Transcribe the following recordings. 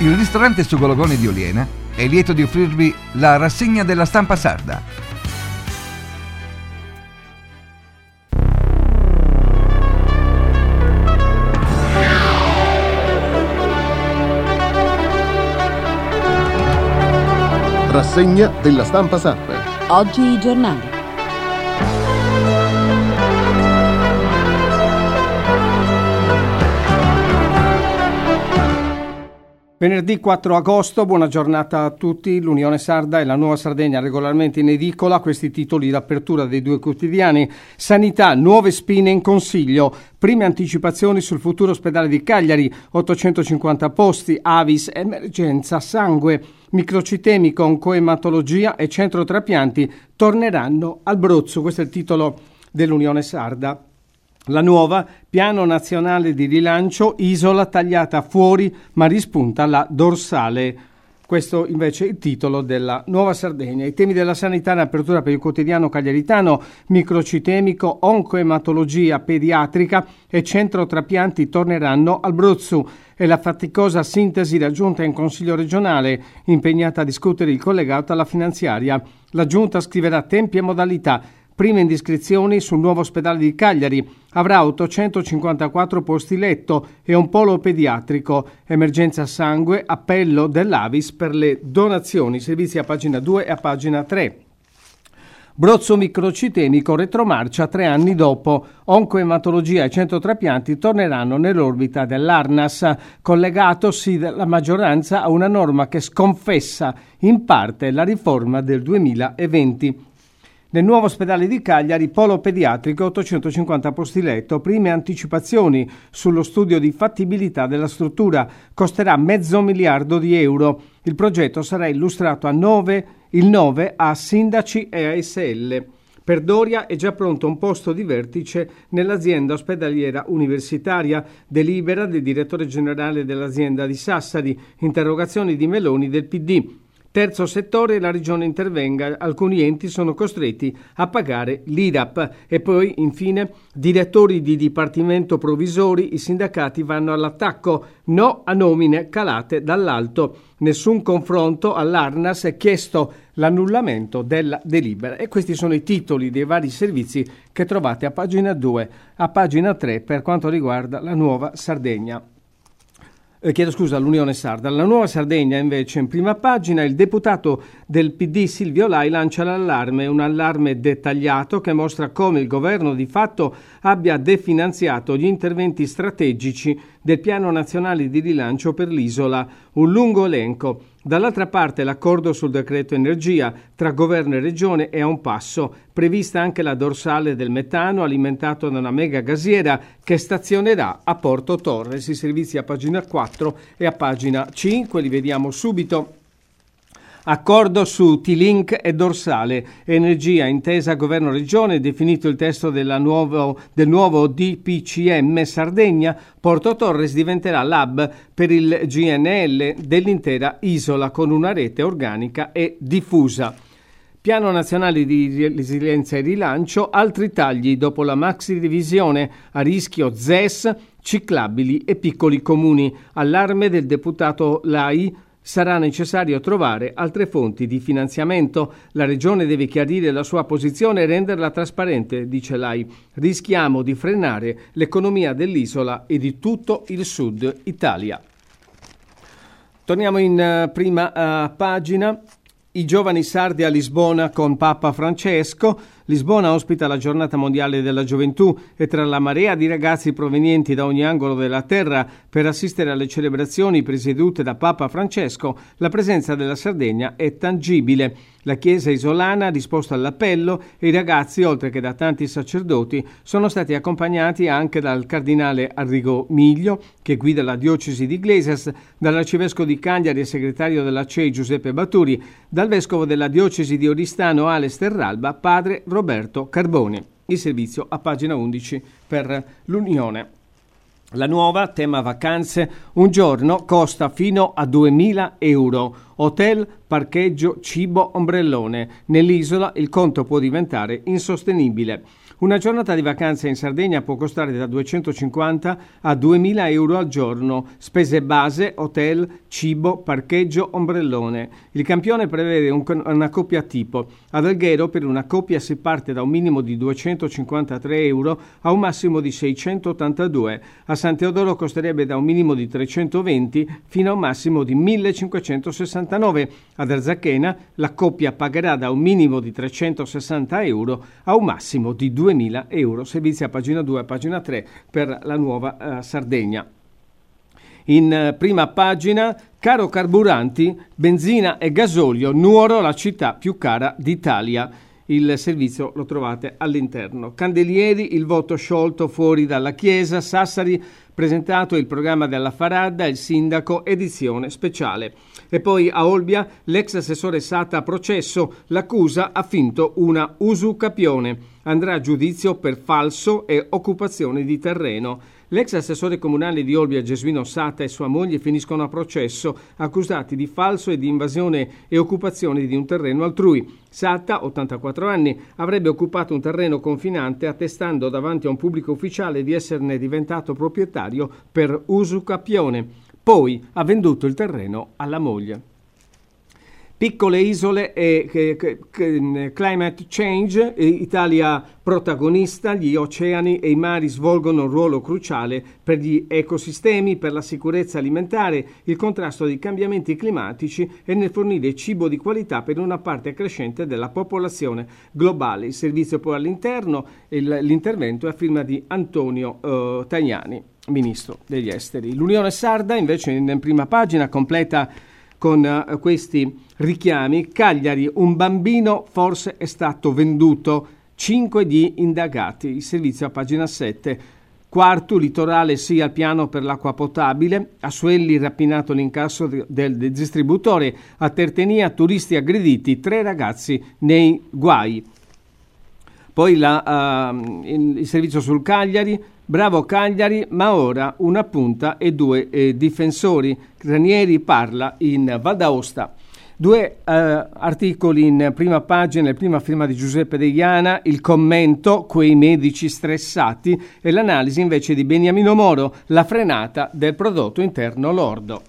Il ristorante Sugologoni di Oliena è lieto di offrirvi la rassegna della stampa sarda. Rassegna della stampa sarda. Oggi i giornali. Venerdì 4 agosto, buona giornata a tutti. L'Unione Sarda e la Nuova Sardegna regolarmente in edicola. Questi titoli d'apertura dei due quotidiani. Sanità, nuove spine in consiglio. Prime anticipazioni sul futuro ospedale di Cagliari. 850 posti, Avis, emergenza, sangue, microcitemico, oncoematologia e centro trapianti torneranno al Brozzo. Questo è il titolo dell'Unione Sarda. La nuova Piano Nazionale di Rilancio, isola tagliata fuori ma rispunta la dorsale. Questo invece è il titolo della Nuova Sardegna. I temi della sanità in apertura per il quotidiano cagliaritano, microcitemico, oncoematologia pediatrica e centro trapianti torneranno al Bruzzu e la faticosa sintesi raggiunta in Consiglio regionale, impegnata a discutere il collegato alla finanziaria. La Giunta scriverà tempi e modalità Prime indiscrezioni sul nuovo ospedale di Cagliari. Avrà 854 posti letto e un polo pediatrico. Emergenza sangue, appello dell'Avis per le donazioni. Servizi a pagina 2 e a pagina 3. Brozzo microcitemico retromarcia tre anni dopo. Oncoematologia e centro trapianti torneranno nell'orbita dell'ARNAS, collegatosi la maggioranza a una norma che sconfessa in parte la riforma del 2020. Nel nuovo ospedale di Cagliari, polo pediatrico, 850 posti letto, prime anticipazioni sullo studio di fattibilità della struttura, costerà mezzo miliardo di euro. Il progetto sarà illustrato a 9, il 9 a sindaci e ASL. Per Doria è già pronto un posto di vertice nell'azienda ospedaliera universitaria, delibera del direttore generale dell'azienda di Sassari, interrogazioni di Meloni del PD. Terzo settore, la regione intervenga, alcuni enti sono costretti a pagare l'IRAP. E poi infine direttori di dipartimento provvisori, i sindacati vanno all'attacco, no a nomine calate dall'alto, nessun confronto all'Arnas è chiesto l'annullamento della delibera. E questi sono i titoli dei vari servizi che trovate a pagina 2, a pagina 3 per quanto riguarda la nuova Sardegna. Eh, chiedo scusa all'Unione Sarda. La nuova Sardegna, invece, in prima pagina, il deputato del PD Silvio Lai lancia l'allarme, un allarme dettagliato che mostra come il governo di fatto abbia definanziato gli interventi strategici del Piano Nazionale di Rilancio per l'isola, un lungo elenco. Dall'altra parte l'accordo sul decreto energia tra governo e regione è a un passo, prevista anche la dorsale del metano alimentato da una mega gasiera che stazionerà a Porto Torres. I servizi a pagina 4 e a pagina 5 li vediamo subito. Accordo su T-Link e dorsale. Energia, intesa governo-regione, definito il testo nuovo, del nuovo DPCM Sardegna. Porto Torres diventerà l'hub per il GNL dell'intera isola con una rete organica e diffusa. Piano nazionale di resilienza e rilancio, altri tagli dopo la maxi divisione a rischio ZES, ciclabili e piccoli comuni. Allarme del deputato Lai sarà necessario trovare altre fonti di finanziamento. La Regione deve chiarire la sua posizione e renderla trasparente, dice Lai. Rischiamo di frenare l'economia dell'isola e di tutto il sud Italia. Torniamo in uh, prima uh, pagina. I giovani sardi a Lisbona con Papa Francesco. Lisbona ospita la giornata mondiale della gioventù e tra la marea di ragazzi provenienti da ogni angolo della terra per assistere alle celebrazioni presiedute da Papa Francesco, la presenza della Sardegna è tangibile. La Chiesa isolana ha disposto all'appello e i ragazzi, oltre che da tanti sacerdoti, sono stati accompagnati anche dal cardinale Arrigo Miglio, che guida la diocesi di Iglesias, dall'arcivescovo di Cagliari e segretario della CEI Giuseppe Baturi, dal vescovo della diocesi di Oristano Ales Terralba, padre Roberto Carboni. Il servizio a pagina 11 per l'Unione. La nuova, tema vacanze, un giorno costa fino a 2.000 euro. Hotel parcheggio, cibo, ombrellone. Nell'isola il conto può diventare insostenibile. Una giornata di vacanza in Sardegna può costare da 250 a 2000 euro al giorno, spese base, hotel, cibo, parcheggio, ombrellone. Il campione prevede un, una coppia tipo. Ad Alghero per una coppia si parte da un minimo di 253 euro a un massimo di 682. A San Teodoro costerebbe da un minimo di 320 fino a un massimo di 1569. Ad Arzachena la coppia pagherà da un minimo di 360 euro a un massimo di 2 2.000 euro, servizi a pagina 2 e pagina 3 per la nuova uh, Sardegna. In uh, prima pagina, caro carburanti, benzina e gasolio, Nuoro la città più cara d'Italia. Il servizio lo trovate all'interno. Candelieri, il voto sciolto fuori dalla chiesa, Sassari presentato il programma della Faradda, il sindaco, edizione speciale. E poi a Olbia l'ex assessore Sata a processo, l'accusa ha finto una usucapione andrà a giudizio per falso e occupazione di terreno. L'ex assessore comunale di Olbia Gesuino Sata e sua moglie finiscono a processo accusati di falso e di invasione e occupazione di un terreno altrui. Sata, 84 anni, avrebbe occupato un terreno confinante attestando davanti a un pubblico ufficiale di esserne diventato proprietario per usucapione. Poi ha venduto il terreno alla moglie. Piccole isole e climate change, Italia protagonista, gli oceani e i mari svolgono un ruolo cruciale per gli ecosistemi, per la sicurezza alimentare, il contrasto ai cambiamenti climatici e nel fornire cibo di qualità per una parte crescente della popolazione globale. Il servizio poi all'interno, l'intervento è a firma di Antonio uh, Tagliani, ministro degli esteri. L'Unione Sarda invece in prima pagina completa con uh, questi richiami. Cagliari, un bambino forse è stato venduto. 5 di indagati. Il servizio a pagina 7. Quarto, litorale sì al piano per l'acqua potabile. A Suelli rapinato l'incasso del, distributore. A Tertenia turisti aggrediti, tre ragazzi nei guai. Poi la, uh, il servizio sul Cagliari, Bravo Cagliari, ma ora una punta e due eh, difensori. Ranieri parla in Val d'Aosta. Due eh, articoli in prima pagina, la prima firma di Giuseppe Deiana, il commento, quei medici stressati, e l'analisi invece di Beniamino Moro, la frenata del prodotto interno lordo.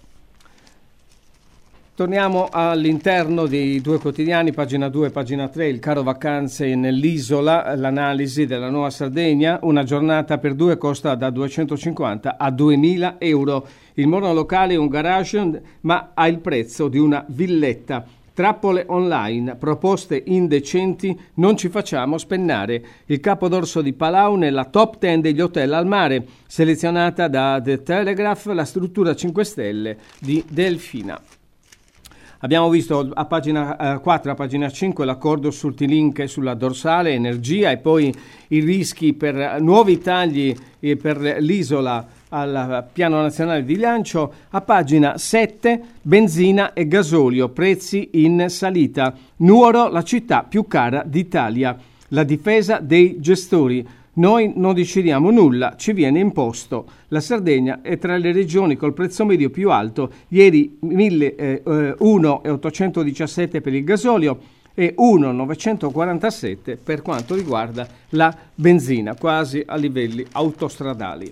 Torniamo all'interno dei due quotidiani, pagina 2 e pagina 3, il caro vacanze nell'isola, l'analisi della Nuova Sardegna, una giornata per due costa da 250 a 2000 euro. Il monolocale è un garage ma ha il prezzo di una villetta. Trappole online, proposte indecenti, non ci facciamo spennare. Il capodorso di Palau nella top 10 degli hotel al mare, selezionata da The Telegraph, la struttura 5 stelle di Delfina. Abbiamo visto a pagina eh, 4 a pagina 5 l'accordo sul T-Link sulla dorsale energia e poi i rischi per nuovi tagli eh, per l'isola al piano nazionale di lancio. A pagina 7 benzina e gasolio, prezzi in salita. Nuoro, la città più cara d'Italia. La difesa dei gestori. Noi non decidiamo nulla, ci viene imposto. La Sardegna è tra le regioni col prezzo medio più alto, ieri 1,817 eh, per il gasolio e 1,947 per quanto riguarda la benzina, quasi a livelli autostradali.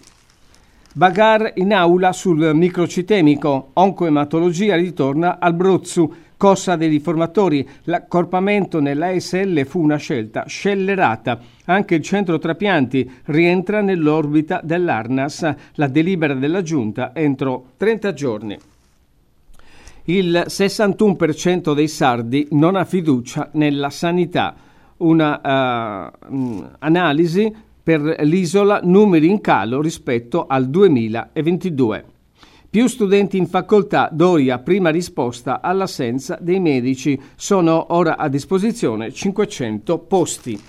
Bagar in aula sul microcitemico, oncoematologia ritorna al Bruzzu Cossa dei riformatori, l'accorpamento nell'ASL fu una scelta scellerata. Anche il centro trapianti rientra nell'orbita dell'ARNAS, la delibera della Giunta entro 30 giorni. Il 61% dei sardi non ha fiducia nella sanità. Una uh, analisi per l'isola, numeri in calo rispetto al 2022. Più studenti in facoltà, Doria, prima risposta all'assenza dei medici. Sono ora a disposizione 500 posti.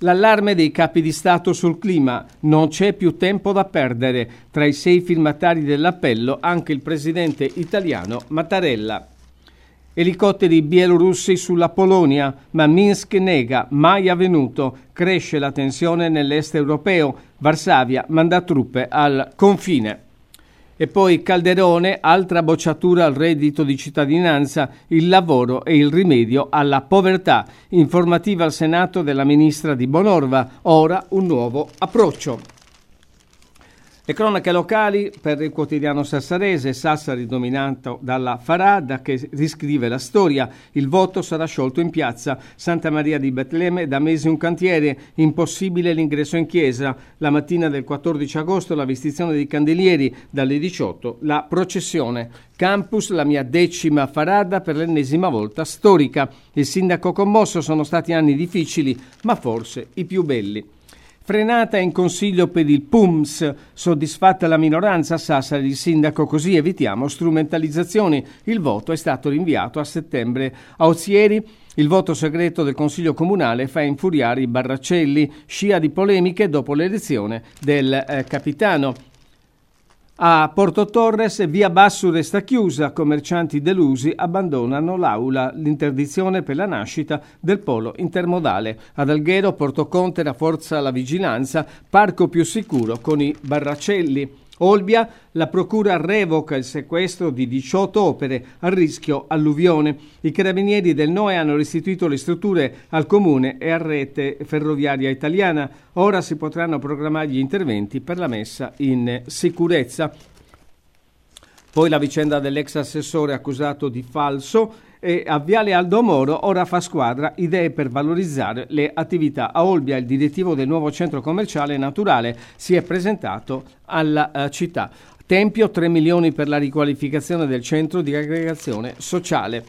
L'allarme dei capi di Stato sul clima. Non c'è più tempo da perdere. Tra i sei firmatari dell'appello anche il presidente italiano Mattarella. Elicotteri bielorussi sulla Polonia, ma Minsk nega, mai avvenuto. Cresce la tensione nell'est europeo. Varsavia manda truppe al confine. E poi Calderone, altra bocciatura al reddito di cittadinanza, il lavoro e il rimedio alla povertà. Informativa al Senato della ministra di Bonorva, ora un nuovo approccio. Le cronache locali per il quotidiano sassarese, Sassari dominato dalla Farada che riscrive la storia. Il voto sarà sciolto in piazza. Santa Maria di Betlemme da mesi un cantiere, impossibile l'ingresso in chiesa. La mattina del 14 agosto la vestizione dei candelieri, dalle 18 la processione. Campus, la mia decima Farada per l'ennesima volta storica. Il sindaco commosso sono stati anni difficili, ma forse i più belli. Frenata in consiglio per il PUMS, soddisfatta la minoranza Sassari il sindaco, così evitiamo strumentalizzazioni. Il voto è stato rinviato a settembre. A Ozieri il voto segreto del Consiglio Comunale fa infuriare i barracelli, scia di polemiche dopo l'elezione del eh, capitano. A Porto Torres via Bassu resta chiusa, commercianti delusi abbandonano l'aula, l'interdizione per la nascita del polo intermodale. Ad Alghero Porto Conte rafforza la vigilanza, parco più sicuro con i barracelli. Olbia, la procura revoca il sequestro di 18 opere a rischio alluvione. I carabinieri del NOE hanno restituito le strutture al comune e a rete ferroviaria italiana. Ora si potranno programmare gli interventi per la messa in sicurezza. Poi la vicenda dell'ex assessore accusato di falso e a Viale Aldo Moro ora fa squadra idee per valorizzare le attività. A Olbia il direttivo del nuovo centro commerciale naturale si è presentato alla uh, città. Tempio 3 milioni per la riqualificazione del centro di aggregazione sociale.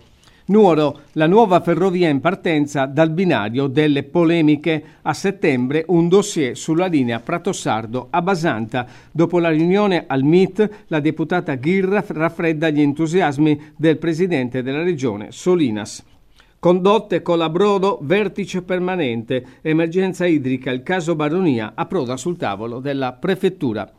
Nuoro, la nuova ferrovia in partenza dal binario delle polemiche. A settembre un dossier sulla linea Pratosardo a Basanta. Dopo la riunione al MIT, la deputata Ghirra raffredda gli entusiasmi del presidente della regione Solinas. Condotte Colabrodo, vertice permanente, emergenza idrica, il caso Baronia approda sul tavolo della prefettura.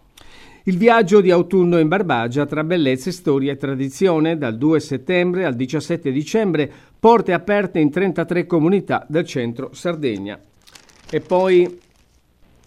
Il viaggio di autunno in Barbagia tra bellezze, storia e tradizione dal 2 settembre al 17 dicembre, porte aperte in 33 comunità del centro Sardegna. E poi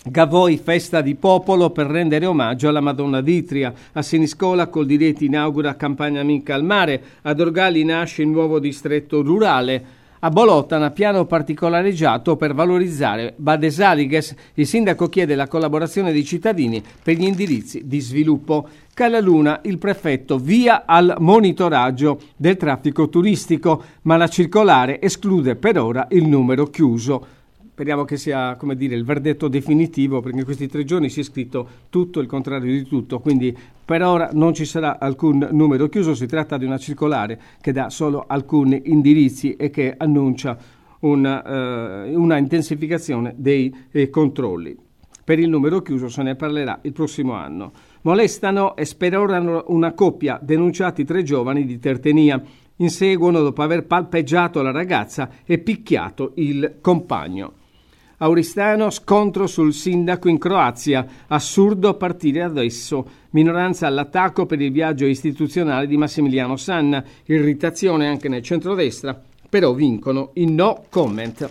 Gavoi festa di popolo per rendere omaggio alla Madonna d'Itria. A Siniscola col Diretti inaugura campagna amica al mare. Ad Orgali nasce il nuovo distretto rurale. A Bolotana, piano particolareggiato per valorizzare Badesaliges, il sindaco chiede la collaborazione dei cittadini per gli indirizzi di sviluppo. Calaluna, il prefetto via al monitoraggio del traffico turistico, ma la circolare esclude per ora il numero chiuso speriamo che sia dire, il verdetto definitivo, perché in questi tre giorni si è scritto tutto il contrario di tutto, quindi per ora non ci sarà alcun numero chiuso, si tratta di una circolare che dà solo alcuni indirizzi e che annuncia una, uh, una intensificazione dei eh, controlli. Per il numero chiuso se ne parlerà il prossimo anno. Molestano e sperorano una coppia, denunciati tre giovani di Tertenia. Inseguono dopo aver palpeggiato la ragazza e picchiato il compagno. Auristano, scontro sul sindaco in Croazia. Assurdo partire adesso. Minoranza all'attacco per il viaggio istituzionale di Massimiliano Sanna. Irritazione anche nel centrodestra. Però vincono i no comment.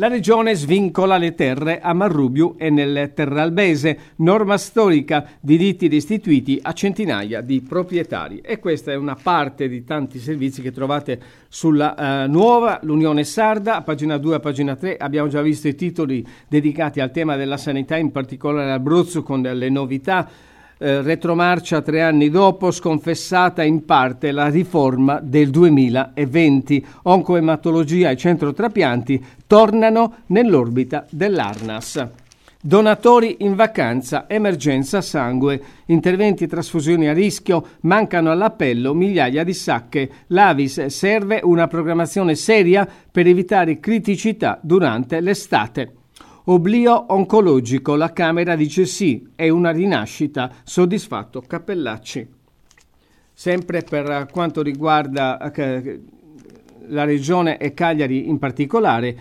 La regione svincola le terre a Marrubiu e nel Terralbese, norma storica, diritti restituiti a centinaia di proprietari. E questa è una parte di tanti servizi che trovate sulla uh, nuova, l'Unione Sarda, a pagina 2 a pagina 3. Abbiamo già visto i titoli dedicati al tema della sanità, in particolare Abruzzo, con le novità eh, retromarcia tre anni dopo, sconfessata in parte la riforma del 2020. Oncoematologia e centro trapianti tornano nell'orbita dell'ARNAS. Donatori in vacanza, emergenza sangue, interventi e trasfusioni a rischio, mancano all'appello migliaia di sacche. L'Avis serve una programmazione seria per evitare criticità durante l'estate. Oblio oncologico, la Camera dice sì, è una rinascita, soddisfatto Cappellacci. Sempre per quanto riguarda eh, la regione e Cagliari in particolare,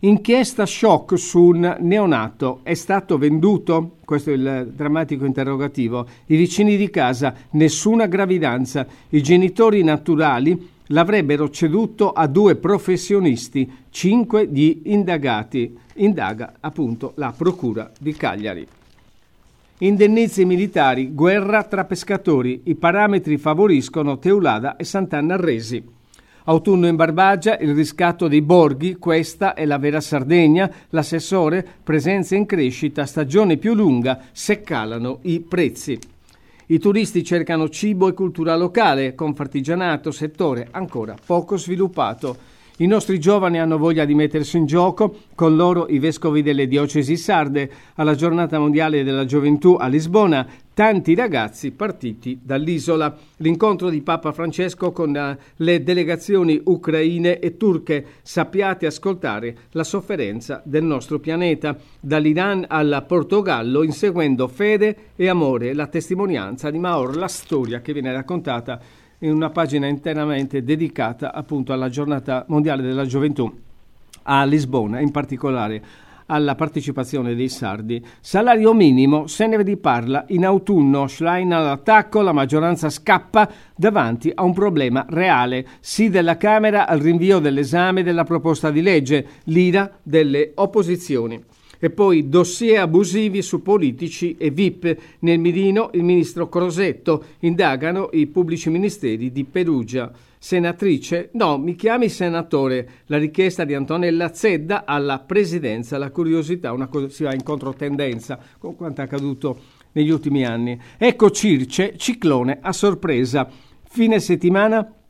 inchiesta shock su un neonato è stato venduto? Questo è il drammatico interrogativo. I vicini di casa, nessuna gravidanza. I genitori naturali l'avrebbero ceduto a due professionisti, cinque gli indagati. Indaga appunto la Procura di Cagliari. Indennizi militari, guerra tra pescatori. I parametri favoriscono Teulada e Sant'Anna Resi. Autunno in Barbagia, il riscatto dei borghi, questa è la vera Sardegna, l'assessore, presenza in crescita, stagione più lunga, se calano i prezzi. I turisti cercano cibo e cultura locale, confartigianato, settore ancora poco sviluppato. I nostri giovani hanno voglia di mettersi in gioco, con loro i vescovi delle diocesi sarde. Alla giornata mondiale della gioventù a Lisbona, tanti ragazzi partiti dall'isola. L'incontro di Papa Francesco con uh, le delegazioni ucraine e turche. Sappiate ascoltare la sofferenza del nostro pianeta. Dall'Iran al Portogallo, inseguendo fede e amore, la testimonianza di Maor, la storia che viene raccontata in una pagina interamente dedicata appunto alla giornata mondiale della gioventù a Lisbona, in particolare alla partecipazione dei sardi. Salario minimo, se ne riparla in autunno, Schlein all'attacco, la maggioranza scappa davanti a un problema reale. Sì della Camera al rinvio dell'esame della proposta di legge, l'ira delle opposizioni. E poi dossier abusivi su politici e VIP. Nel mirino il ministro Crosetto. Indagano i pubblici ministeri di Perugia. Senatrice? No, mi chiami senatore. La richiesta di Antonella Zedda alla presidenza. La curiosità, una cosa si va in controtendenza con quanto è accaduto negli ultimi anni. Ecco Circe, ciclone a sorpresa. Fine settimana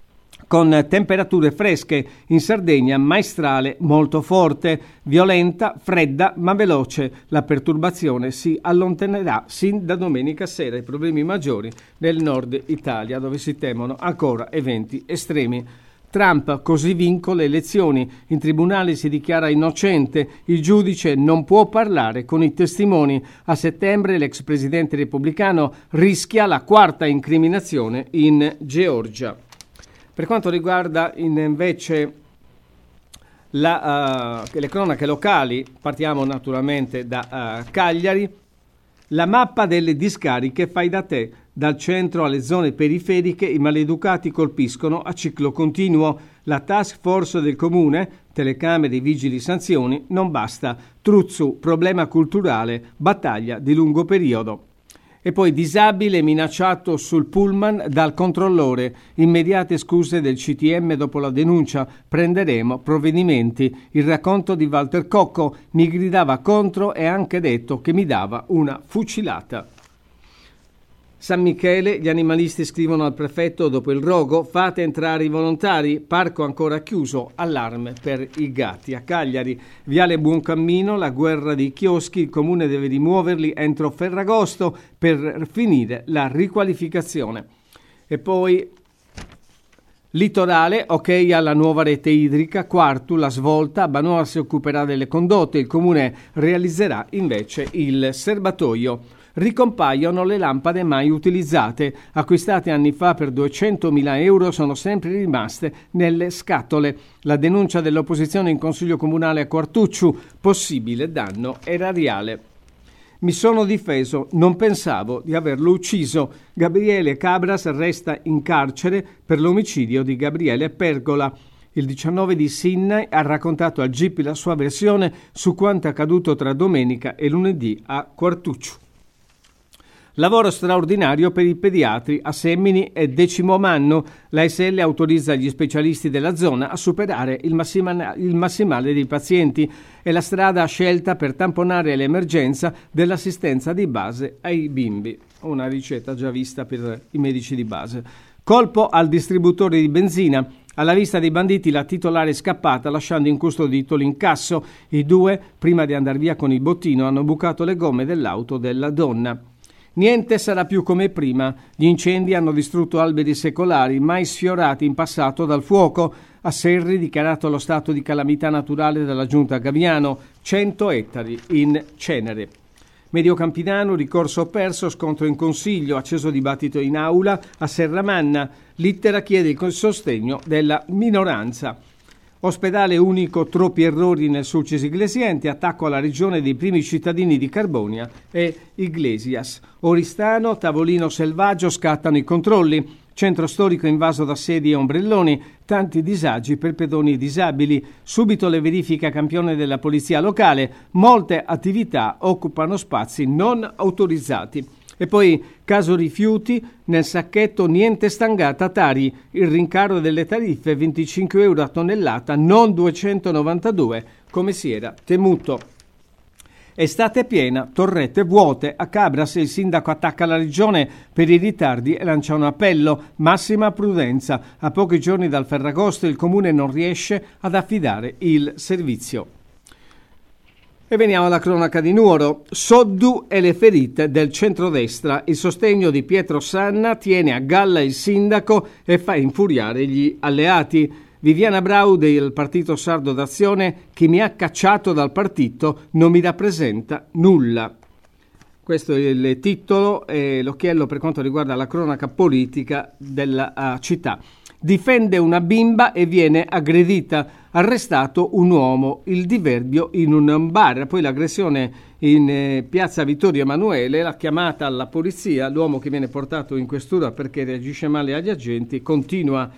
con temperature fresche in Sardegna, maestrale molto forte, violenta, fredda ma veloce. La perturbazione si allontanerà sin da domenica sera. I problemi maggiori nel nord Italia, dove si temono ancora eventi estremi. Trump così vinco le elezioni, in tribunale si dichiara innocente, il giudice non può parlare con i testimoni. A settembre l'ex presidente repubblicano rischia la quarta incriminazione in Georgia. Per quanto riguarda invece la, uh, le cronache locali, partiamo naturalmente da uh, Cagliari, la mappa delle discariche fai da te. Dal centro alle zone periferiche i maleducati colpiscono a ciclo continuo. La task force del comune, telecamere, vigili, sanzioni, non basta. Truzzu, problema culturale, battaglia di lungo periodo. E poi disabile minacciato sul pullman dal controllore. Immediate scuse del CTM dopo la denuncia. Prenderemo provvedimenti. Il racconto di Walter Cocco mi gridava contro e anche detto che mi dava una fucilata. San Michele, gli animalisti scrivono al prefetto dopo il rogo, fate entrare i volontari, parco ancora chiuso, allarme per i gatti. A Cagliari, Viale Buoncammino, la guerra dei chioschi, il comune deve rimuoverli entro Ferragosto per finire la riqualificazione. E poi Litorale, ok alla nuova rete idrica, quartu la svolta, Banoa si occuperà delle condotte, il comune realizzerà invece il serbatoio ricompaiono le lampade mai utilizzate, acquistate anni fa per 200.000 euro, sono sempre rimaste nelle scatole. La denuncia dell'opposizione in Consiglio Comunale a Quartucciu, possibile danno erariale. Mi sono difeso, non pensavo di averlo ucciso. Gabriele Cabras resta in carcere per l'omicidio di Gabriele Pergola. Il 19 di Sinai ha raccontato al GIP la sua versione su quanto accaduto tra domenica e lunedì a Quartucciu. Lavoro straordinario per i pediatri a Semmini e decimo anno. La SL autorizza gli specialisti della zona a superare il, massima, il massimale dei pazienti. È la strada scelta per tamponare l'emergenza dell'assistenza di base ai bimbi. Una ricetta già vista per i medici di base. Colpo al distributore di benzina. Alla vista dei banditi la titolare è scappata lasciando incustodito l'incasso. I due, prima di andare via con il bottino, hanno bucato le gomme dell'auto della donna. Niente sarà più come prima. Gli incendi hanno distrutto alberi secolari mai sfiorati in passato dal fuoco. A Serri dichiarato lo stato di calamità naturale dalla giunta Gaviano, 100 ettari in cenere. Medio Campinano, ricorso perso, scontro in consiglio, acceso dibattito in aula a Serramanna. Littera chiede il sostegno della minoranza. Ospedale unico, troppi errori nel Sulcis Iglesiente, attacco alla regione dei primi cittadini di Carbonia e Iglesias. Oristano, tavolino selvaggio, scattano i controlli. centro storico invaso da sedie e ombrelloni, tanti disagi per pedoni disabili, subito le verifiche a campione della polizia locale, molte attività occupano spazi non autorizzati. E poi caso rifiuti, nel sacchetto niente stangata Tari, il rincaro delle tariffe 25 euro a tonnellata, non 292 come si era temuto. Estate piena, torrette vuote, a Cabras il sindaco attacca la regione per i ritardi e lancia un appello, massima prudenza, a pochi giorni dal Ferragosto il comune non riesce ad affidare il servizio. E veniamo alla cronaca di Nuoro. Soddu e le ferite del centrodestra. Il sostegno di Pietro Sanna tiene a galla il sindaco e fa infuriare gli alleati. Viviana Brau del Partito Sardo d'Azione, chi mi ha cacciato dal partito non mi rappresenta nulla. Questo è il titolo e l'occhiello per quanto riguarda la cronaca politica della uh, città. Difende una bimba e viene aggredita. Arrestato un uomo, il diverbio in un bar. Poi l'aggressione in eh, piazza Vittorio Emanuele, la chiamata alla polizia, l'uomo che viene portato in questura perché reagisce male agli agenti, continua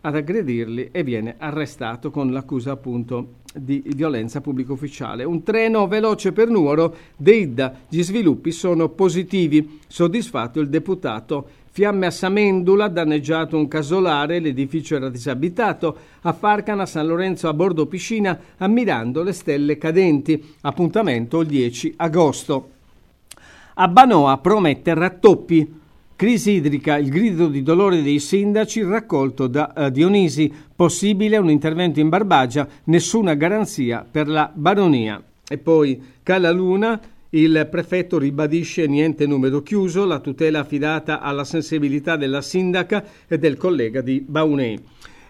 ad aggredirli e viene arrestato con l'accusa appunto di violenza pubblico ufficiale. Un treno veloce per Nuoro, Deidda, gli sviluppi sono positivi. Soddisfatto il deputato. Fiamme a Samendula, danneggiato un casolare, l'edificio era disabitato. A Farcana, San Lorenzo a bordo piscina, ammirando le stelle cadenti. Appuntamento il 10 agosto. A Banoa promette rattoppi. Crisi idrica, il grido di dolore dei sindaci raccolto da uh, Dionisi, possibile un intervento in Barbagia, nessuna garanzia per la baronia. E poi Cala Luna, il prefetto ribadisce niente numero chiuso, la tutela affidata alla sensibilità della sindaca e del collega di Baunei.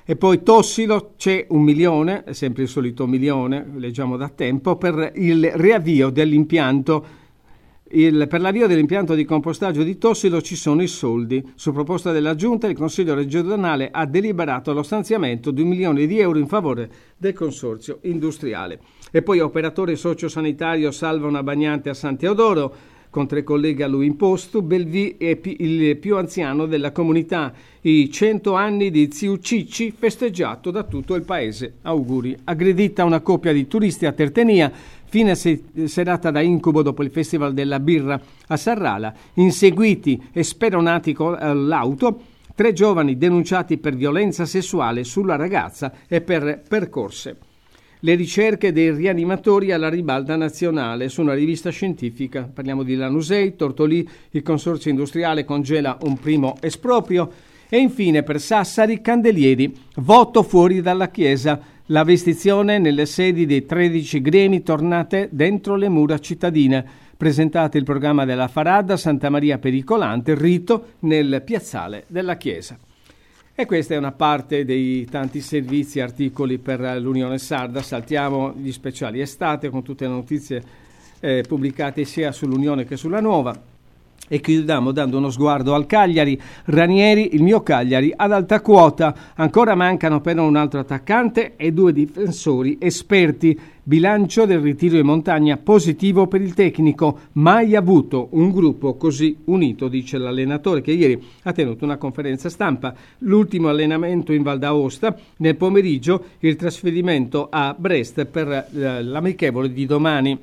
E poi Tossilo c'è un milione, sempre il solito milione, leggiamo da tempo, per il riavvio dell'impianto il, per l'avvio dell'impianto di compostaggio di Tossilo ci sono i soldi. Su proposta della Giunta, il Consiglio regionale ha deliberato lo stanziamento di un milione di euro in favore del consorzio industriale. E poi operatore sociosanitario salva una bagnante a San Teodoro con tre colleghi a lui in posto, Belvi è il più anziano della comunità, i 100 anni di zio Cicci festeggiato da tutto il paese. Auguri. Aggredita una coppia di turisti a Tertenia, fine serata da incubo dopo il Festival della Birra a Sarrala, inseguiti e speronati con l'auto, tre giovani denunciati per violenza sessuale sulla ragazza e per percorse le ricerche dei rianimatori alla ribalta nazionale su una rivista scientifica. Parliamo di Lanusei, Tortolì, il consorzio industriale congela un primo esproprio e infine per Sassari Candelieri, voto fuori dalla Chiesa, la vestizione nelle sedi dei 13 gremi tornate dentro le mura cittadine. Presentate il programma della Faradda Santa Maria Pericolante, rito nel piazzale della Chiesa. E questa è una parte dei tanti servizi e articoli per l'Unione Sarda. Saltiamo gli speciali estate con tutte le notizie eh, pubblicate sia sull'Unione che sulla Nuova. E chiudiamo dando uno sguardo al Cagliari. Ranieri, il mio Cagliari, ad alta quota. Ancora mancano però un altro attaccante e due difensori esperti. Bilancio del ritiro in montagna positivo per il tecnico. Mai avuto un gruppo così unito, dice l'allenatore che ieri ha tenuto una conferenza stampa. L'ultimo allenamento in Val d'Aosta. Nel pomeriggio il trasferimento a Brest per eh, l'amichevole di domani.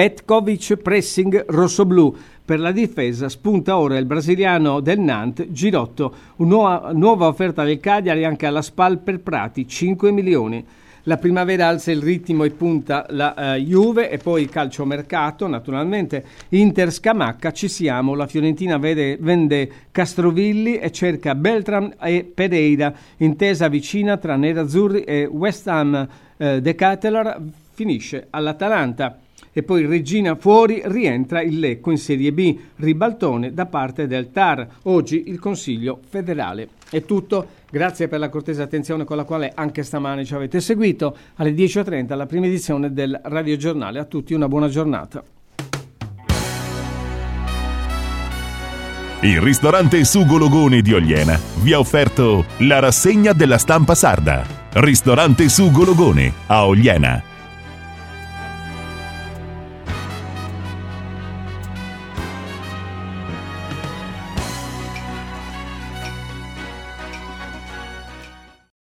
Petkovic pressing rossoblù. Per la difesa spunta ora il brasiliano del Nantes, Girotto. Una nuova offerta del Cagliari anche alla SPAL per Prati, 5 milioni. La primavera alza il ritmo e punta la uh, Juve e poi calcio mercato, naturalmente. Inter Scamacca, ci siamo. La Fiorentina vede, vende Castrovilli e cerca Beltram e Pereira. Intesa vicina tra Nerazzurri e West Ham. Uh, De Catelar finisce all'Atalanta e poi Regina fuori rientra il Lecco in Serie B, ribaltone da parte del TAR, oggi il Consiglio federale. È tutto, grazie per la cortese attenzione con la quale anche stamane ci avete seguito, alle 10.30 la prima edizione del Radio Giornale. A tutti una buona giornata. Il ristorante Sugo Logone di Ogliena vi ha offerto la rassegna della stampa sarda. Ristorante Sugo Logone a Ogliena